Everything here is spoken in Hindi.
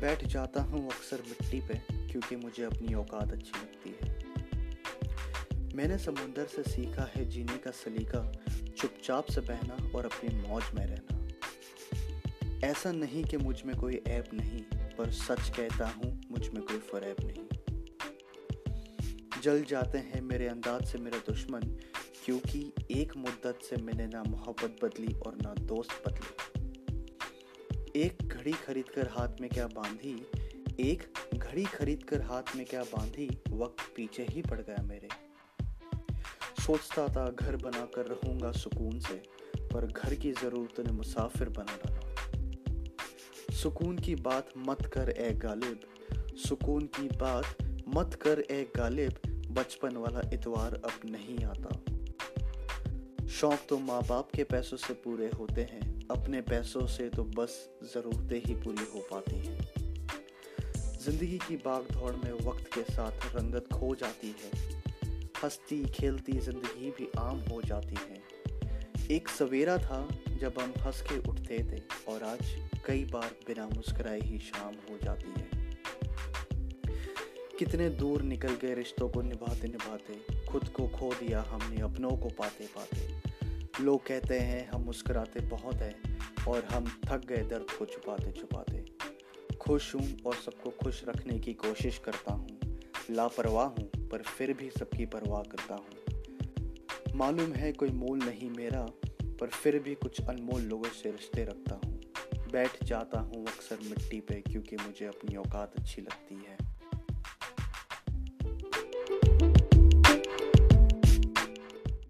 बैठ जाता हूँ अक्सर मिट्टी पे, क्योंकि मुझे अपनी औकात अच्छी लगती है। मैंने समुंदर से सीखा है जीने का सलीका, चुपचाप से बहना और अपनी मौज में रहना। ऐसा नहीं कि मुझमें कोई ऐप नहीं, पर सच कहता हूँ, मुझमें कोई फरेब नहीं। जल जाते हैं मेरे अंदाज से मेरे दुश्मन, क्योंकि एक मुद्दत से मैंने ना मोहब्बत बदली और ना दोस्त बदले। एक घड़ी खरीद कर हाथ में क्या बांधी? एक घड़ी खरीद कर हाथ में क्या बांधी? वक्त पीछे ही पड़ गया मेरे। सोचता था घर बनाकर रहूँगा सुकून से, पर घर की ज़रूरत ने मुसाफिर बना डाला। सुकून की बात मत कर, ए गालिब। सुकून की बात मत कर, ए गालिब। बचपन वाला इतवार अब नहीं आता। शौक तो माँ बाप के पैसों से पूरे होते हैं। अपने पैसों से तो बस ज़रूरतें ही पूरी हो पाती हैं। ज़िंदगी की भाग दौड़ में वक्त के साथ रंगत खो जाती है। हंसती, खेलती ज़िंदगी भी आम हो जाती है। एक सवेरा था जब हम हंस के उठते थे और आज कई बार बिना मुस्कुराए ही शाम हो जाती है। कितने दूर निकल गए रिश्तों को निभाते निभाते खुद को खो दिया हमने, अपनों को पाते पाते लोग कहते हैं, हम मुस्कुराते बहुत हैं और हम थक गए, दर्द को छुपाते छुपाते। खुश हूँ और सबको खुश रखने की कोशिश करता हूँ। लापरवाह हूँ, पर फिर भी सबकी परवाह करता हूँ। मालूम है कोई मोल नहीं मेरा, पर फिर भी कुछ अनमोल लोगों से रिश्ते रखता हूँ। बैठ जाता हूँ अक्सर मिट्टी पे, क्योंकि मुझे अपनी औकात अच्छी लगती है।